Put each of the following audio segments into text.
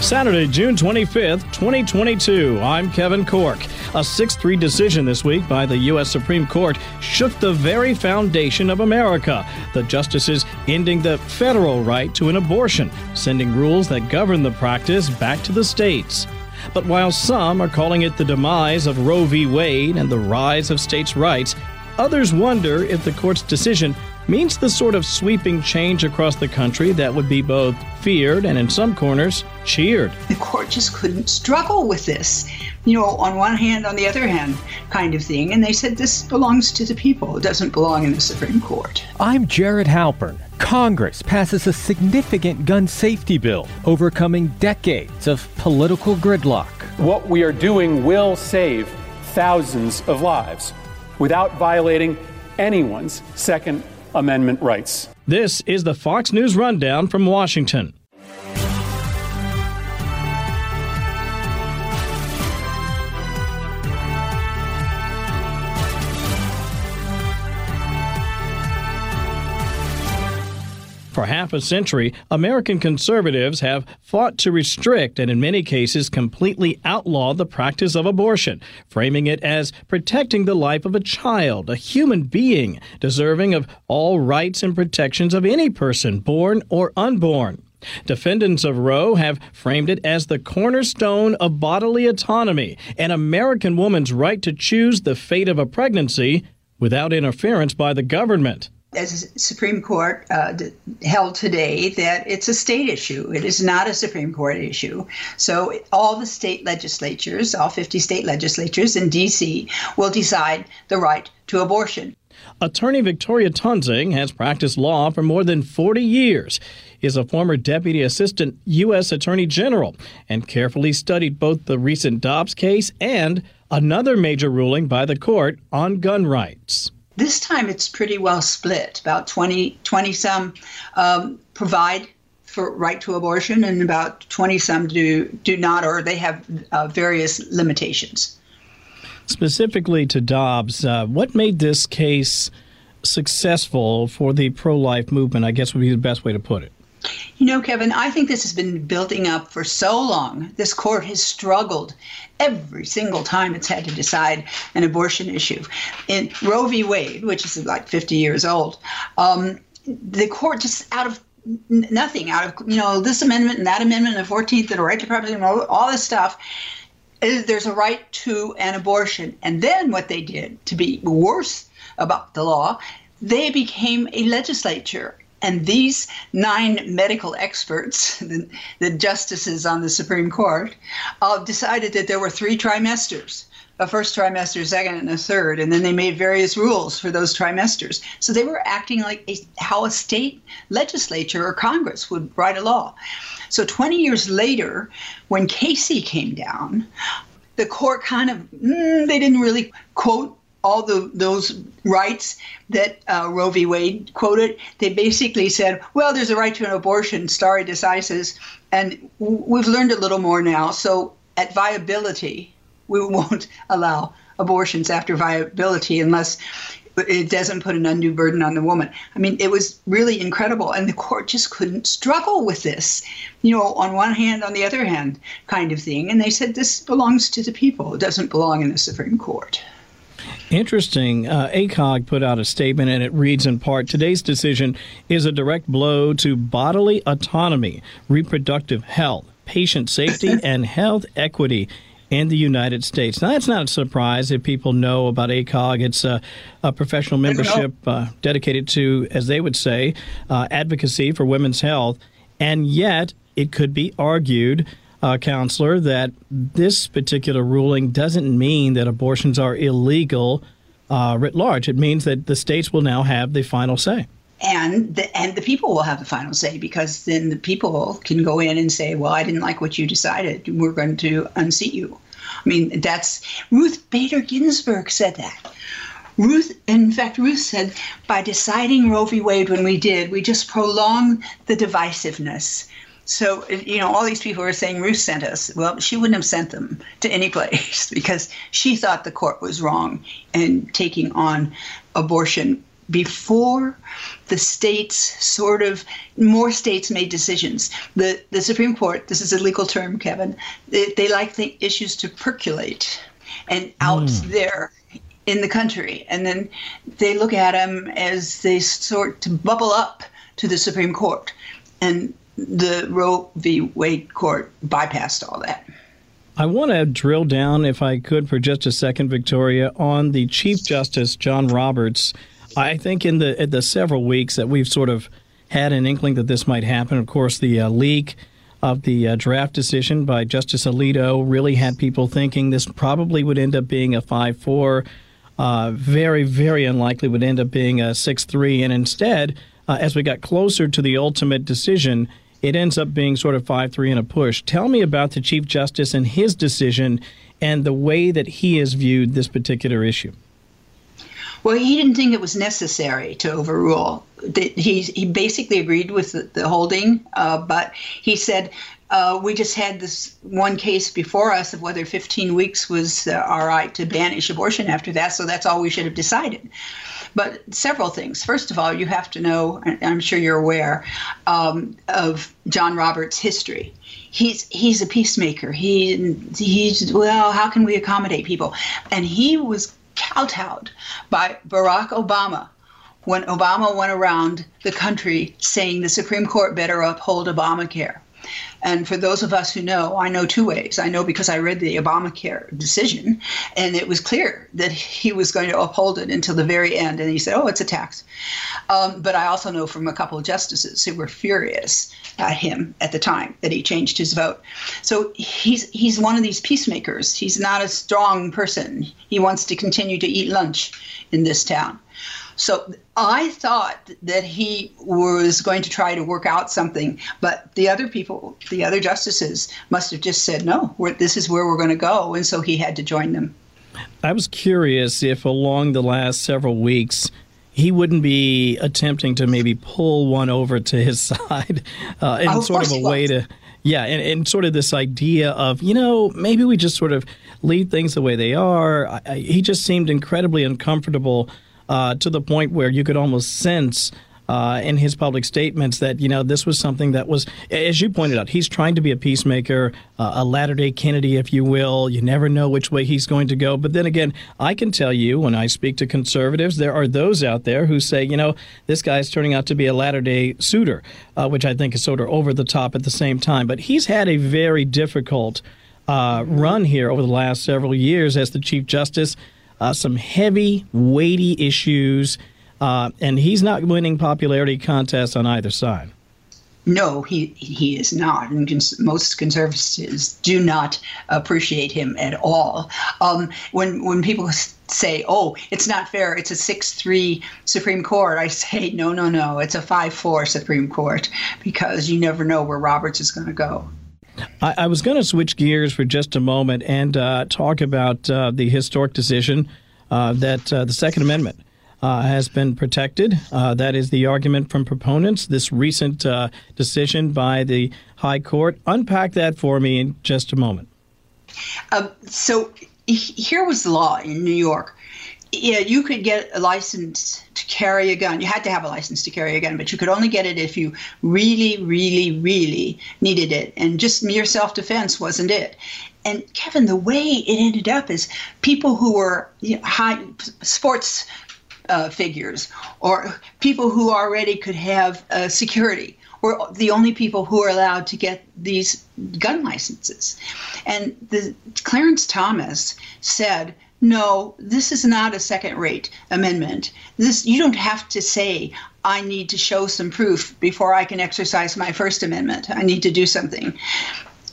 Saturday, June 25th, 2022. I'm Kevin Corke. A 6 3 decision this week by the U.S. Supreme Court shook the very foundation of America. The justices ending the federal right to an abortion, sending rules that govern the practice back to the states. But while some are calling it the demise of Roe v. Wade and the rise of states' rights, others wonder if the court's decision means the sort of sweeping change across the country that would be both feared and, in some corners, cheered. The court just couldn't struggle with this, you know, on one hand, on the other hand, kind of thing. And they said this belongs to the people, it doesn't belong in the Supreme Court. I'm Jared Halpern. Congress passes a significant gun safety bill, overcoming decades of political gridlock. What we are doing will save thousands of lives without violating anyone's Second Amendment rights. This is the Fox News Rundown from Washington. For half a century, American conservatives have fought to restrict and, in many cases, completely outlaw the practice of abortion, framing it as protecting the life of a child, a human being, deserving of all rights and protections of any person, born or unborn. Defendants of Roe have framed it as the cornerstone of bodily autonomy, an American woman's right to choose the fate of a pregnancy without interference by the government as the Supreme Court uh, held today, that it's a state issue. It is not a Supreme Court issue. So all the state legislatures, all 50 state legislatures in D.C., will decide the right to abortion. Attorney Victoria Toensing has practiced law for more than 40 years, is a former Deputy Assistant U.S. Attorney General, and carefully studied both the recent Dobbs case and another major ruling by the court on gun rights. This time it's pretty well split. About 20, 20 some um, provide for right to abortion, and about 20 some do, do not, or they have uh, various limitations. Specifically to Dobbs, uh, what made this case successful for the pro life movement? I guess would be the best way to put it. You know, Kevin, I think this has been building up for so long. This court has struggled every single time it's had to decide an abortion issue. In Roe v. Wade, which is like 50 years old, um, the court just out of nothing, out of you know this amendment and that amendment, and the 14th, and the right to privacy, and all, all this stuff. There's a right to an abortion, and then what they did to be worse about the law, they became a legislature and these nine medical experts, the, the justices on the Supreme Court, uh, decided that there were three trimesters a first trimester, second, and a third. And then they made various rules for those trimesters. So they were acting like a, how a state legislature or Congress would write a law. So 20 years later, when Casey came down, the court kind of, mm, they didn't really quote all the those rights that uh, Roe v. Wade quoted, they basically said, "Well, there's a right to an abortion, stare decisis, and we've learned a little more now. So at viability, we won't allow abortions after viability unless." It doesn't put an undue burden on the woman. I mean, it was really incredible. And the court just couldn't struggle with this, you know, on one hand, on the other hand, kind of thing. And they said this belongs to the people, it doesn't belong in the Supreme Court. Interesting. Uh, ACOG put out a statement, and it reads in part Today's decision is a direct blow to bodily autonomy, reproductive health, patient safety, and health equity in the United States. Now, that's not a surprise if people know about ACOG. It's a, a professional membership uh, dedicated to, as they would say, uh, advocacy for women's health. And yet, it could be argued uh, counselor, that this particular ruling doesn't mean that abortions are illegal uh, writ large. It means that the states will now have the final say. And the, and the people will have the final say because then the people can go in and say, well, I didn't like what you decided. We're going to unseat you. I mean, that's Ruth Bader Ginsburg said that. Ruth, in fact, Ruth said, by deciding Roe v. Wade when we did, we just prolonged the divisiveness. So, you know, all these people were saying Ruth sent us. Well, she wouldn't have sent them to any place because she thought the court was wrong in taking on abortion before the states sort of more states made decisions. The the Supreme Court, this is a legal term, Kevin, they, they like the issues to percolate and out mm. there in the country, and then they look at them as they sort to bubble up to the Supreme Court, and the Roe v. Wade court bypassed all that. I want to drill down, if I could, for just a second, Victoria, on the Chief Justice John Roberts. I think in the in the several weeks that we've sort of had an inkling that this might happen. Of course, the uh, leak of the uh, draft decision by Justice Alito really had people thinking this probably would end up being a five-four. Uh, very, very unlikely would end up being a six-three, and instead, uh, as we got closer to the ultimate decision, it ends up being sort of 5 3 in a push. Tell me about the Chief Justice and his decision and the way that he has viewed this particular issue. Well, he didn't think it was necessary to overrule. He, he basically agreed with the, the holding, uh, but he said, uh, we just had this one case before us of whether 15 weeks was uh, all right to banish abortion after that, so that's all we should have decided. But several things. First of all, you have to know, I'm sure you're aware, um, of John Roberts' history. He's he's a peacemaker. He he's well, how can we accommodate people? And he was kowtowed by Barack Obama when Obama went around the country saying the Supreme Court better uphold Obamacare. And for those of us who know, I know two ways. I know because I read the Obamacare decision, and it was clear that he was going to uphold it until the very end. And he said, "Oh, it's a tax." Um, but I also know from a couple of justices who were furious at him at the time that he changed his vote. So he's he's one of these peacemakers. He's not a strong person. He wants to continue to eat lunch in this town. So I thought that he was going to try to work out something, but the other people, the other justices, must have just said, no, this is where we're going to go. And so he had to join them. I was curious if along the last several weeks, he wouldn't be attempting to maybe pull one over to his side uh, in oh, sort of a way to yeah and, and, sort of this idea of you know maybe we just sort of leave things the way they are I, I, he just seemed incredibly uncomfortable uh, to the point where you could almost sense uh, in his public statements that you know this was something that was, as you pointed out, he's trying to be a peacemaker, uh, a latter day Kennedy, if you will. You never know which way he's going to go. But then again, I can tell you when I speak to conservatives, there are those out there who say, you know, this guy is turning out to be a latter day Souter, uh, which I think is sort of over the top at the same time. But he's had a very difficult uh, run here over the last several years as the Chief Justice uh, some heavy, weighty issues, uh, and he's not winning popularity contests on either side. No, he he is not, and cons- most conservatives do not appreciate him at all. Um, when when people say, "Oh, it's not fair," it's a six-three Supreme Court. I say, "No, no, no, it's a five-four Supreme Court," because you never know where Roberts is going to go. I, I was going to switch gears for just a moment and uh, talk about uh, the historic decision uh, that uh, the Second Amendment uh, has been protected. That is the argument from proponents. This recent decision by the High Court. Unpack that for me in just a moment. So here was the law in New York yeah, you could get a license to carry a gun. You had to have a license to carry a gun, but you could only get it if you really, really, really needed it. And just mere self defense wasn't it. And Kevin, the way it ended up is people who were you know, high sports uh, figures or people who already could have uh, security were the only people who were allowed to get these gun licenses. And the Clarence Thomas said no, this is not a second rate amendment. This you don't have to say I need to show some proof before I can exercise my first amendment. I need to do something.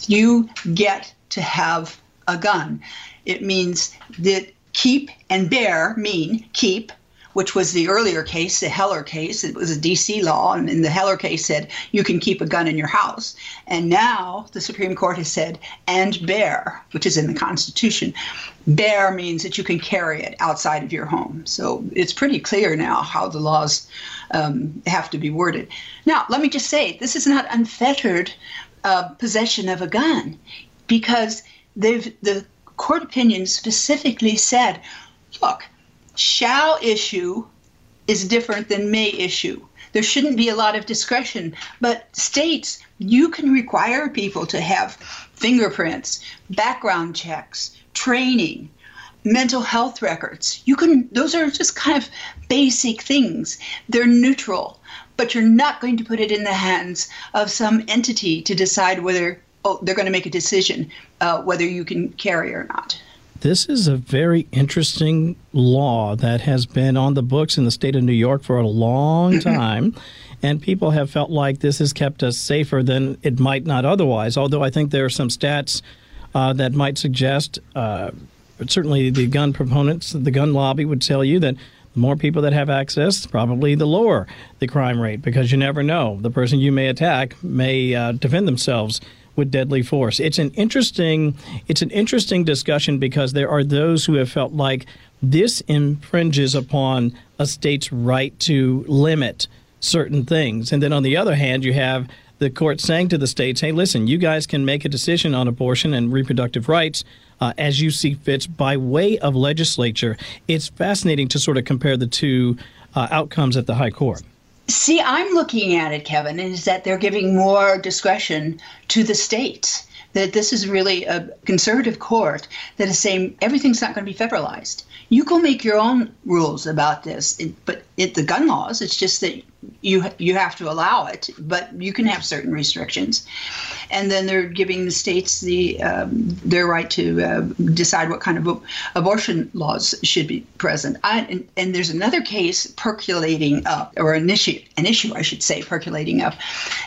You get to have a gun. It means that keep and bear mean keep which was the earlier case, the Heller case. It was a D.C. law, and in the Heller case said you can keep a gun in your house. And now the Supreme Court has said, and bear, which is in the Constitution. Bear means that you can carry it outside of your home. So it's pretty clear now how the laws um, have to be worded. Now, let me just say this is not unfettered uh, possession of a gun because they've the court opinion specifically said, look, shall issue is different than may issue. There shouldn't be a lot of discretion, but states, you can require people to have fingerprints, background checks, training, mental health records. You can those are just kind of basic things. They're neutral, but you're not going to put it in the hands of some entity to decide whether oh, they're going to make a decision uh, whether you can carry or not. This is a very interesting law that has been on the books in the state of New York for a long time. and people have felt like this has kept us safer than it might not otherwise. Although I think there are some stats uh, that might suggest, uh, certainly the gun proponents, the gun lobby would tell you that the more people that have access, probably the lower the crime rate because you never know. The person you may attack may uh, defend themselves with deadly force. It's an interesting it's an interesting discussion because there are those who have felt like this infringes upon a state's right to limit certain things. And then on the other hand, you have the court saying to the states, "Hey, listen, you guys can make a decision on abortion and reproductive rights uh, as you see fits by way of legislature." It's fascinating to sort of compare the two uh, outcomes at the high court. See, I'm looking at it, Kevin, is that they're giving more discretion to the states. That this is really a conservative court that is saying everything's not going to be federalized you go make your own rules about this. But it, the gun laws, it's just that you you have to allow it, but you can have certain restrictions. And then they're giving the states the um, their right to uh, decide what kind of abortion laws should be present. I, and, and, there's another case percolating up, or an issue, an issue I should say, percolating up,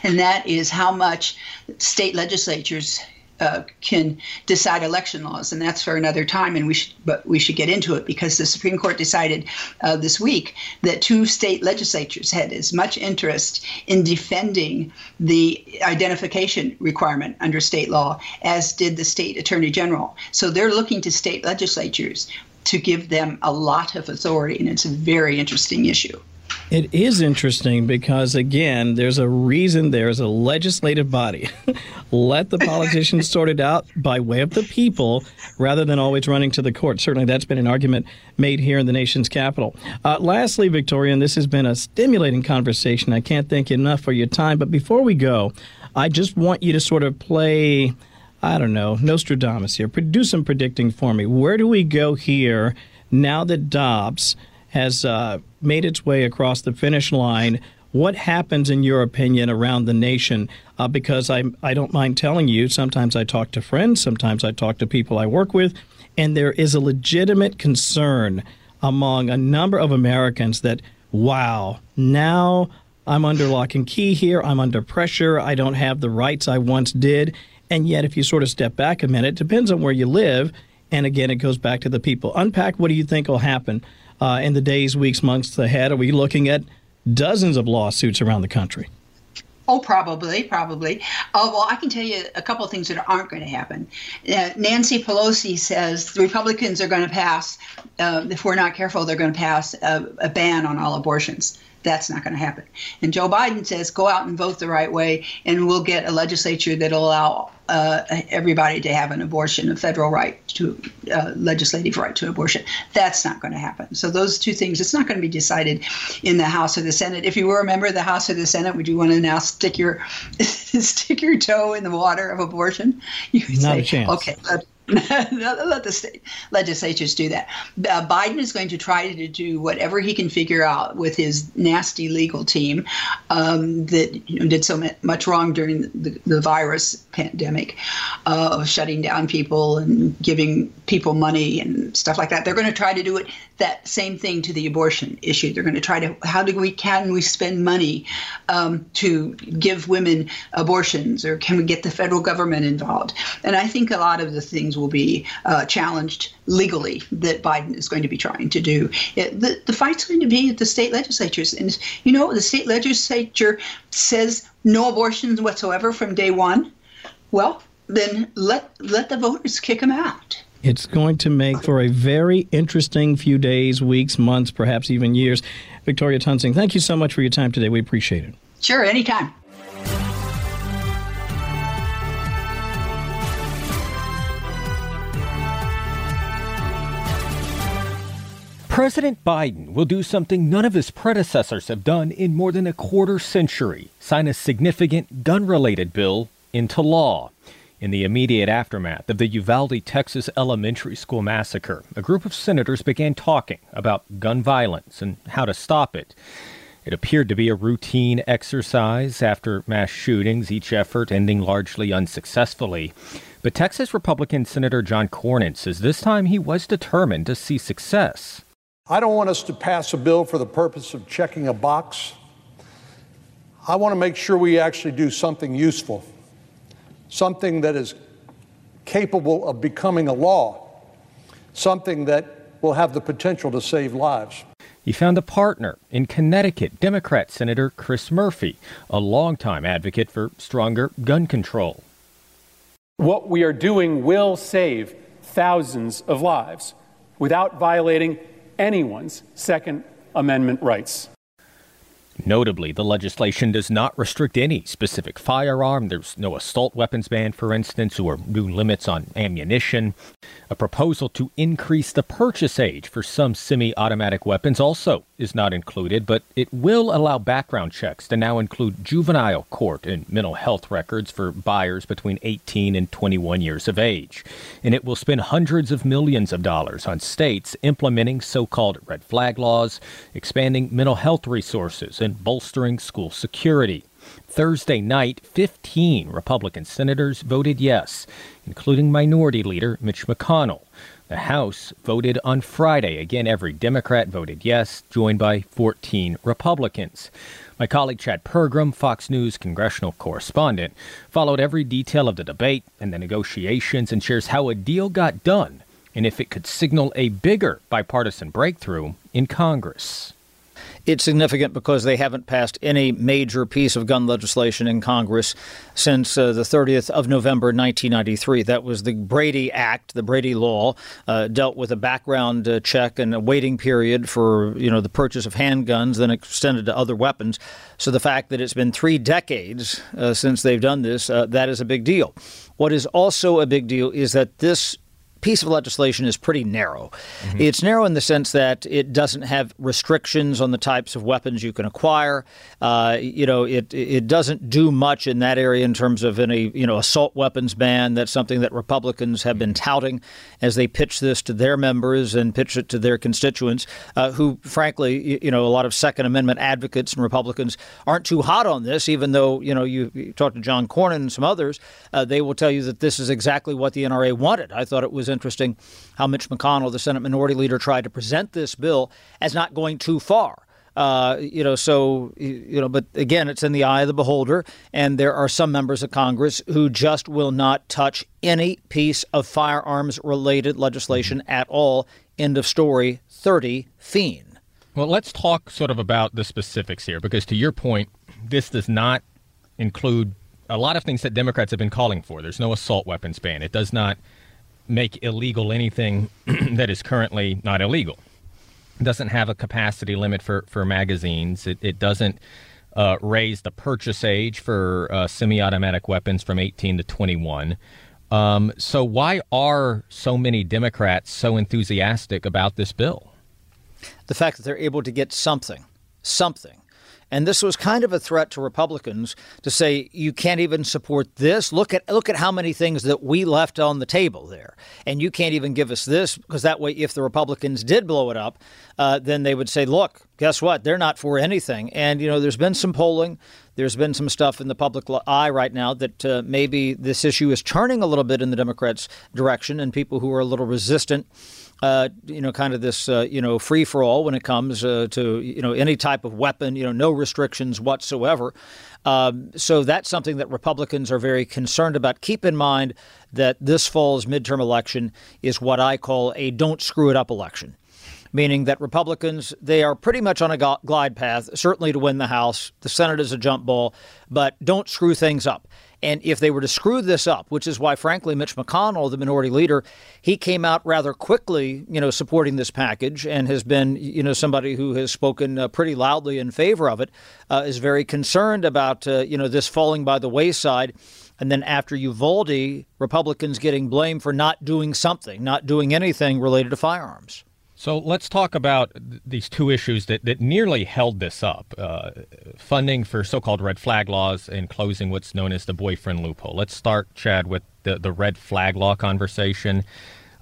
and that is how much state legislatures uh, can decide election laws, and that's for another time. And we should, but we should get into it because the Supreme Court decided uh, this week that two state legislatures had as much interest in defending the identification requirement under state law as did the state attorney general. So they're looking to state legislatures to give them a lot of authority, and it's a very interesting issue. It is interesting because, again, there's a reason there's a legislative body. Let the politicians sort it out by way of the people rather than always running to the court. Certainly, that's been an argument made here in the nation's capital. Uh, lastly, Victoria, and this has been a stimulating conversation. I can't thank you enough for your time. But before we go, I just want you to sort of play, I don't know, Nostradamus here. Do some predicting for me. Where do we go here now that Dobbs has uh, made its way across the finish line. What happens, in your opinion, around the nation? Uh, because I, I don't mind telling you, sometimes I talk to friends, sometimes I talk to people I work with, and there is a legitimate concern among a number of Americans that, wow, now I'm under lock and key here, I'm under pressure, I don't have the rights I once did. And yet, if you sort of step back a minute, it depends on where you live. And again, it goes back to the people. Unpack what do you think will happen uh, in the days, weeks, months ahead? Are we looking at dozens of lawsuits around the country? Oh, probably, probably. Oh, well, I can tell you a couple of things that aren't going to happen. Uh, Nancy Pelosi says the Republicans are going to pass, uh, if we're not careful, they're going to pass a, a ban on all abortions. That's not going to happen. And Joe Biden says, go out and vote the right way, and we'll get a legislature that'll allow uh, everybody to have an abortion, a federal right to uh, legislative right to abortion. That's not going to happen. So those two things, it's not going to be decided in the House or the Senate. If you were a member of the House or the Senate, would you want to now stick your stick your toe in the water of abortion? You would not say, a chance. okay. Let the state legislatures do that. Uh, Biden is going to try to do whatever he can figure out with his nasty legal team um, that you know, did so much wrong during the, the virus pandemic uh, of shutting down people and giving people money and stuff like that. They're going to try to do it that same thing to the abortion issue. They're going to try to how do we can we spend money um, to give women abortions or can we get the federal government involved? And I think a lot of the things will be uh, challenged legally that Biden is going to be trying to do. It, the, the fight's going to be at the state legislatures. And, you know, the state legislature says no abortions whatsoever from day one. Well, then let, let the voters kick them out. It's going to make for a very interesting few days, weeks, months, perhaps even years. Victoria Toensing, thank you so much for your time today. We appreciate it. Sure, anytime. President Biden will do something none of his predecessors have done in more than a quarter century sign a significant gun related bill into law. In the immediate aftermath of the Uvalde, Texas elementary school massacre, a group of senators began talking about gun violence and how to stop it. It appeared to be a routine exercise after mass shootings, each effort ending largely unsuccessfully. But Texas Republican Senator John Cornyn says this time he was determined to see success. I don't want us to pass a bill for the purpose of checking a box. I want to make sure we actually do something useful, something that is capable of becoming a law, something that will have the potential to save lives. He found a partner in Connecticut, Democrat Senator Chris Murphy, a longtime advocate for stronger gun control. What we are doing will save thousands of lives without violating anyone's Second Amendment rights. Notably, the legislation does not restrict any specific firearm. There's no assault weapons ban, for instance, or new limits on ammunition. A proposal to increase the purchase age for some semi automatic weapons also is not included, but it will allow background checks to now include juvenile court and mental health records for buyers between 18 and 21 years of age. And it will spend hundreds of millions of dollars on states implementing so called red flag laws, expanding mental health resources, and bolstering school security. Thursday night, 15 Republican senators voted yes, including Minority Leader Mitch McConnell. The House voted on Friday. Again, every Democrat voted yes, joined by 14 Republicans. My colleague Chad Pergram, Fox News congressional correspondent, followed every detail of the debate and the negotiations and shares how a deal got done and if it could signal a bigger bipartisan breakthrough in Congress. It's significant because they haven't passed any major piece of gun legislation in Congress since uh, the 30th of November 1993. That was the Brady Act, the Brady Law, uh, dealt with a background uh, check and a waiting period for you know the purchase of handguns, then extended to other weapons. So the fact that it's been three decades uh, since they've done this, uh, that is a big deal. What is also a big deal is that this piece of legislation is pretty narrow. Mm-hmm. It's narrow in the sense that it doesn't have restrictions on the types of weapons you can acquire. Uh, you know, it it doesn't do much in that area in terms of any you know assault weapons ban. That's something that Republicans have been touting as they pitch this to their members and pitch it to their constituents, uh, who frankly, you know, a lot of Second Amendment advocates and Republicans aren't too hot on this. Even though you know you, you talk to John Cornyn and some others, uh, they will tell you that this is exactly what the NRA wanted. I thought it was interesting how Mitch McConnell, the Senate Minority Leader, tried to present this bill as not going too far. Uh, you know, so you know, but again, it's in the eye of the beholder, and there are some members of Congress who just will not touch any piece of firearms-related legislation at all. End of story. Thirty fiend. Well, let's talk sort of about the specifics here, because to your point, this does not include a lot of things that Democrats have been calling for. There's no assault weapons ban. It does not make illegal anything that is currently not illegal. It doesn't have a capacity limit for, for magazines. It, it doesn't uh, raise the purchase age for uh, semi automatic weapons from 18 to 21. Um, so, why are so many Democrats so enthusiastic about this bill? The fact that they're able to get something, something and this was kind of a threat to Republicans to say you can't even support this. Look at look at how many things that we left on the table there, and you can't even give us this because that way, if the Republicans did blow it up, uh, then they would say, look, guess what? They're not for anything. And you know, there's been some polling. There's been some stuff in the public eye right now that uh, maybe this issue is turning a little bit in the Democrats' direction, and people who are a little resistant uh, you know, kind of this, uh, you know, free for all when it comes uh, to, you know, any type of weapon, you know, no restrictions whatsoever. Um, so that's something that Republicans are very concerned about. Keep in mind that this fall's midterm election is what I call a don't screw it up election meaning that Republicans, they are pretty much on a glide path, certainly to win the House. The Senate is a jump ball, but don't screw things up. And if they were to screw this up, which is why, frankly, Mitch McConnell, the minority leader, he came out rather quickly, you know, supporting this package and has been, you know, somebody who has spoken uh, pretty loudly in favor of it, uh, is very concerned about, uh, you know, this falling by the wayside. And then after Uvalde, Republicans getting blamed for not doing something, not doing anything related to firearms. So let's talk about these two issues that, that nearly held this up uh, funding for so called red flag laws and closing what's known as the boyfriend loophole. Let's start, Chad, with the, the red flag law conversation.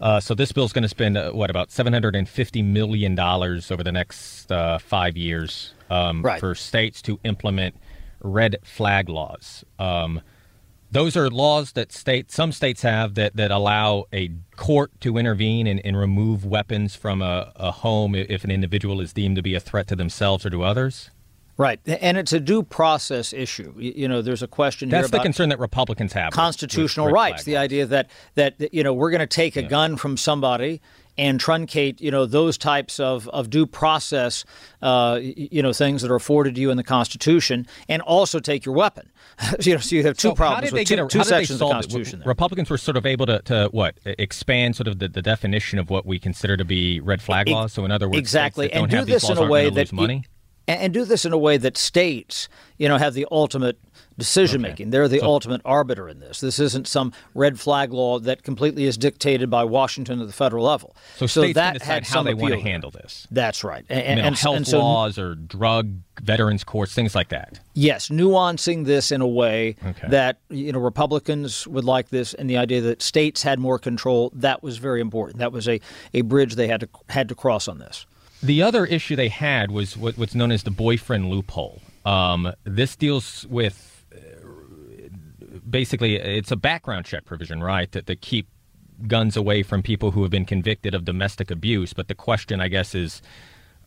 Uh, so this bill is going to spend, uh, what, about $750 million over the next uh, five years um, right. for states to implement red flag laws. Um, those are laws that state some states have that, that allow a court to intervene and, and remove weapons from a, a home if an individual is deemed to be a threat to themselves or to others. Right, and it's a due process issue. You know, there's a question That's here the concern that Republicans have. constitutional rights. The idea that that you know we're going to take a yeah. gun from somebody and truncate, you know, those types of, of due process, uh, you know, things that are afforded to you in the Constitution, and also take your weapon. you know, so you have two so problems with two, a, two sections of the Constitution. Republicans were sort of able to, to what expand sort of the, the, definition of what we consider to be red flag laws. So in other words, exactly, and do this in a way that money. and do this in a way that states, you know, have the ultimate decision okay. making. They're the so, ultimate arbiter in this. This isn't some red flag law that completely is dictated by Washington at the federal level. So, so states that decide how they want to handle this. That's right. And, Mental and, health and so, laws or drug veterans courts, things like that. Yes, nuancing this in a way okay. that you know Republicans would like this, and the idea that states had more control. That was very important. That was a, a bridge they had to had to cross on this. The other issue they had was what, what's known as the boyfriend loophole. Um, this deals with basically it's a background check provision, right? That, that keep guns away from people who have been convicted of domestic abuse. But the question, I guess, is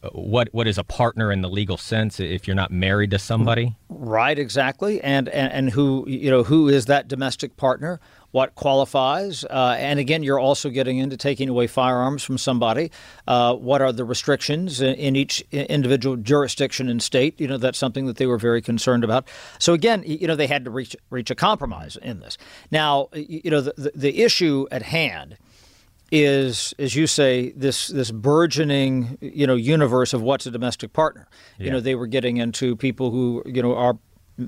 uh, what what is a partner in the legal sense if you're not married to somebody? Right, exactly. And and, and who you know who is that domestic partner? What qualifies. Uh, and again, you're also getting into taking away firearms from somebody. Uh, what are the restrictions in, in, each individual jurisdiction and state? You know, that's something that they were very concerned about. So again, you know, they had to reach reach a compromise in this. Now, you know, the, the, issue at hand is, as you say, this this burgeoning you know universe of what's a domestic partner. Yeah. You know, they were getting into people who you know are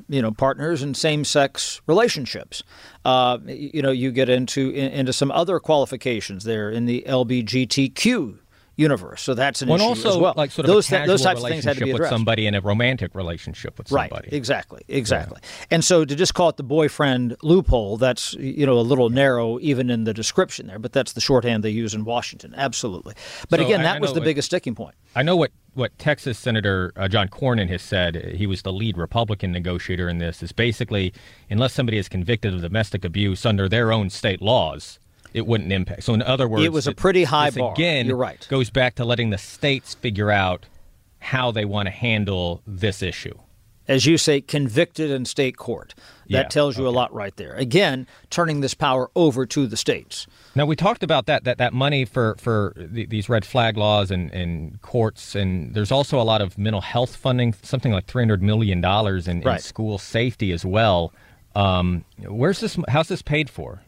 you know partners and same-sex relationships. Uh, you know, you get into into some other qualifications there in the LBGTQ universe. So that's an well, issue also, as well. Like sort of those, th- those types of things had to be addressed. with somebody in a romantic relationship with somebody. Right. Exactly. Exactly. Yeah. And so to just call it the boyfriend loophole, that's you know a little narrow even in the description there. But that's the shorthand they use in Washington. Absolutely. But so again, I, that I was the what, biggest sticking point. I know what what Texas Senator uh, John Cornyn has said, he was the lead Republican negotiator in this, is basically unless somebody is convicted of domestic abuse under their own state laws, it wouldn't impact. So, in other words, it was a pretty high this bar. Again, You're right. Goes back to letting the states figure out how they want to handle this issue. As you say, convicted in state court. That yeah, tells you okay. a lot right there. Again, turning this power over to the states. Now we talked about that that, that money for for the, these red flag laws and, and courts, and there's also a lot of mental health funding, something like three hundred million dollars in, right. in, school safety as well. Um, where's this? How's this paid for?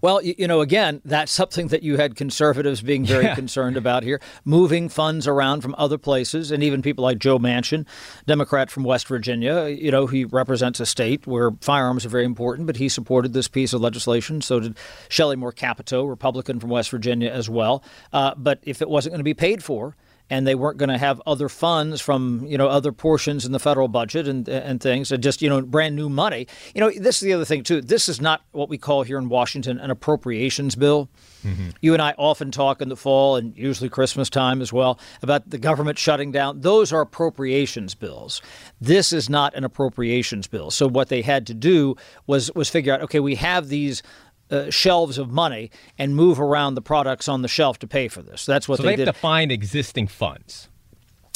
Well, you know, again, that's something that you had conservatives being very yeah. concerned about here, moving funds around from other places, and even people like Joe Manchin, Democrat from West Virginia. You know, he represents a state where firearms are very important, but he supported this piece of legislation. So did Shelley Moore Capito, Republican from West Virginia, as well. Uh, but if it wasn't going to be paid for, and they weren't going to have other funds from you know other portions in the federal budget and and things, and just you know brand new money. You know, this is the other thing too. This is not what we call here in Washington an appropriations bill. Mm-hmm. You and I often talk in the fall and usually Christmas time as well about the government shutting down. Those are appropriations bills. This is not an appropriations bill. So what they had to do was was figure out okay, we have these uh, shelves of money and move around the products on the shelf to pay for this. That's what so they, they did. have to find existing funds.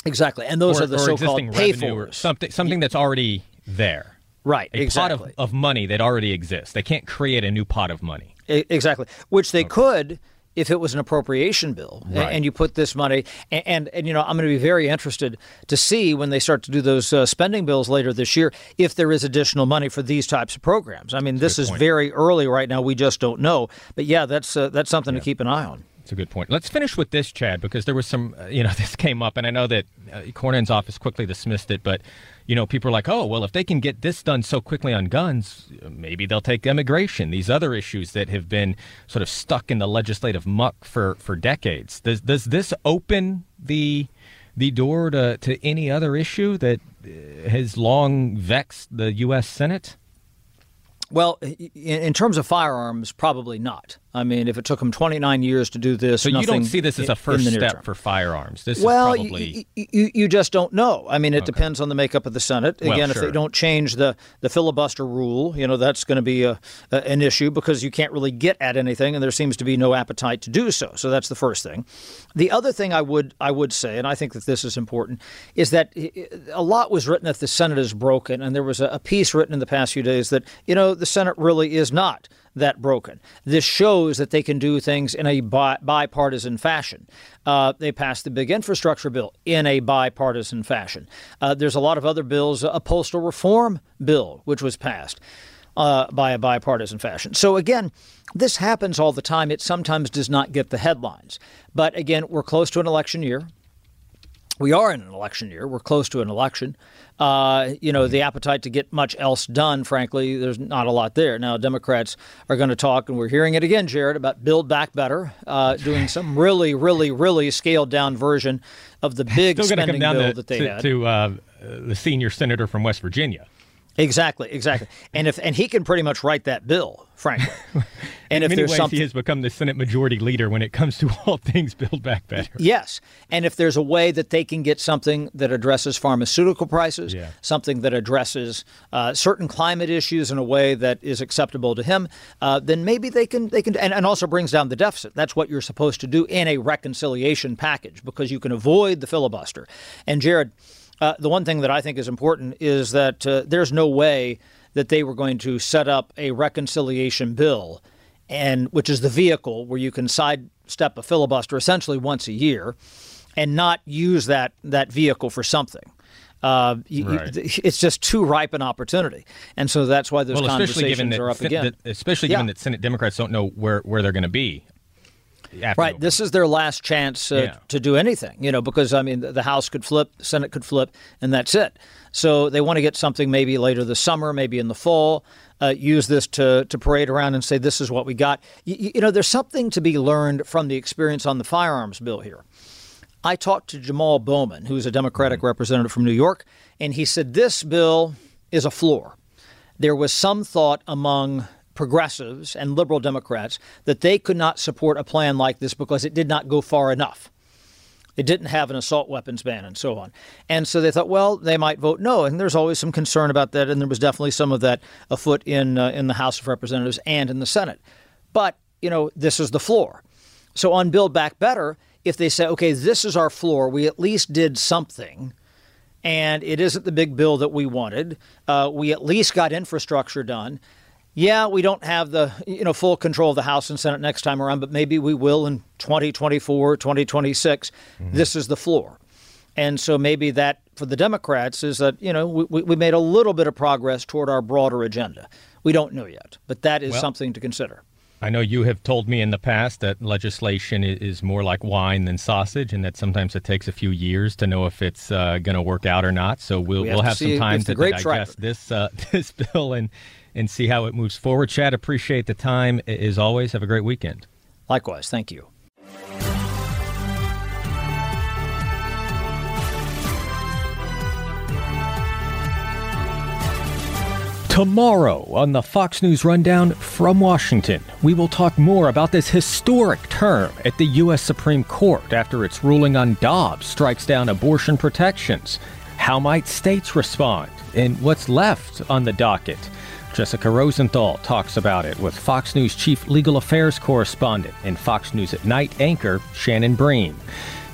Exactly, and those or, are the so-called pay for something something that's already there. Right, a exactly. pot of, of money that already exists. They can't create a new pot of money. Exactly, which they okay. could if it was an appropriation bill right. and you put this money and, and, and you know I'm going to be very interested to see when they start to do those uh, spending bills later this year if there is additional money for these types of programs. I mean, that's this is point. very early right now. We just don't know. But yeah, that's uh, that's something yeah. to keep an eye on. It's a good point. Let's finish with this, Chad, because there was some, uh, you know, this came up, and I know that uh, Cornyn's office quickly dismissed it, but, you know, people are like, oh, well, if they can get this done so quickly on guns, maybe they'll take immigration, these other issues that have been sort of stuck in the legislative muck for, for decades. Does, does this open the the door to, to any other issue that uh, has long vexed the U.S. Senate? Well, in terms of firearms, probably not. I mean, if it took them 29 years to do this, so you don't see this as a first step for firearms. This well, is probably you, you, you, just don't know. I mean, it okay. depends on the makeup of the Senate. Again, well, sure. if they don't change the, the filibuster rule, you know, that's going to be a, a, an issue because you can't really get at anything, and there seems to be no appetite to do so. So that's the first thing. The other thing I would I would say, and I think that this is important, is that a lot was written that the Senate is broken, and there was a, a piece written in the past few days that you know the Senate really is not that broken. This shows that they can do things in a bi- bipartisan fashion. Uh, they passed the big infrastructure bill in a bipartisan fashion. Uh, there's a lot of other bills, a postal reform bill, which was passed. Uh, by a bipartisan fashion. So, again, this happens all the time. It sometimes does not get the headlines. But again, we're close to an election year we are in an election year. We're close to an election. Uh, you know, the appetite to get much else done, frankly, there's not a lot there. Now, Democrats are going to talk, and we're hearing it again, Jared, about Build Back Better, uh, doing some really, really, really scaled down version of the big Still spending come down bill to, that they to, had. To uh, the senior senator from West Virginia. Exactly, exactly. And if and he can pretty much write that bill, frankly. And if many there's ways, something, he has become the Senate Majority Leader when it comes to all things Build Back Better. Yes, and if there's a way that they can get something that addresses pharmaceutical prices, yeah. something that addresses uh, certain climate issues in a way that is acceptable to him, uh, then maybe they can they can and, and also brings down the deficit. That's what you're supposed to do in a reconciliation package because you can avoid the filibuster. And Jared. Uh, the one thing that I think is important is that uh, there's no way that they were going to set up a reconciliation bill, and which is the vehicle where you can sidestep a filibuster essentially once a year, and not use that that vehicle for something. Uh, right. it's just too ripe an opportunity, and so that's why those well, conversations are up again. That, especially yeah. given that Senate Democrats don't know where, where they're going to be right. This is their last chance uh, yeah. to do anything, you know, because I mean, the House could flip, the Senate could flip, and that's it. So they want to get something maybe later this summer, maybe in the fall. Uh, use this to to parade around and say this is what we got. You, you know, there's something to be learned from the experience on the firearms bill here. I talked to Jamal Bowman, who's a Democratic mm-hmm. representative from New York, and he said this bill is a floor. There was some thought among progressives and liberal Democrats that they could not support a plan like this because it did not go far enough. It didn't have an assault weapons ban and so on. And so they thought, well, they might vote no. And there's always some concern about that. And there was definitely some of that afoot in, uh, in the House of Representatives and in the Senate. But, you know, this is the floor. So on Build Back Better, if they say, okay, this is our floor, we at least did something, and it isn't the big bill that we wanted, uh, we at least got infrastructure done yeah, we don't have the you know full control of the House and Senate next time around, but maybe we will in 2024, 2026. Mm-hmm. This is the floor. And so maybe that for the Democrats is that, you know, we, we made a little bit of progress toward our broader agenda. We don't know yet, but that is well, something to consider. I know you have told me in the past that legislation is more like wine than sausage, and that sometimes it takes a few years to know if it's uh, going to work out or not. So we'll we will have, have some time to, to digest this uh, this bill and and see how it moves forward. Chad, appreciate the time as always. Have a great weekend. Likewise. Thank you. Tomorrow on the Fox News Rundown from Washington, we will talk more about this historic term at the U.S. Supreme Court after its ruling on Dobbs strikes down abortion protections. How might states respond? And what's left on the docket? Jessica Rosenthal talks about it with Fox News Chief Legal Affairs Correspondent and Fox News at Night anchor Shannon Bream.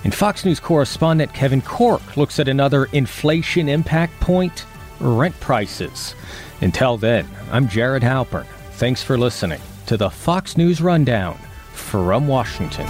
And Fox News correspondent Kevin Corke looks at another inflation impact point rent prices. Until then, I'm Jared Halpern. Thanks for listening to the Fox News Rundown from Washington.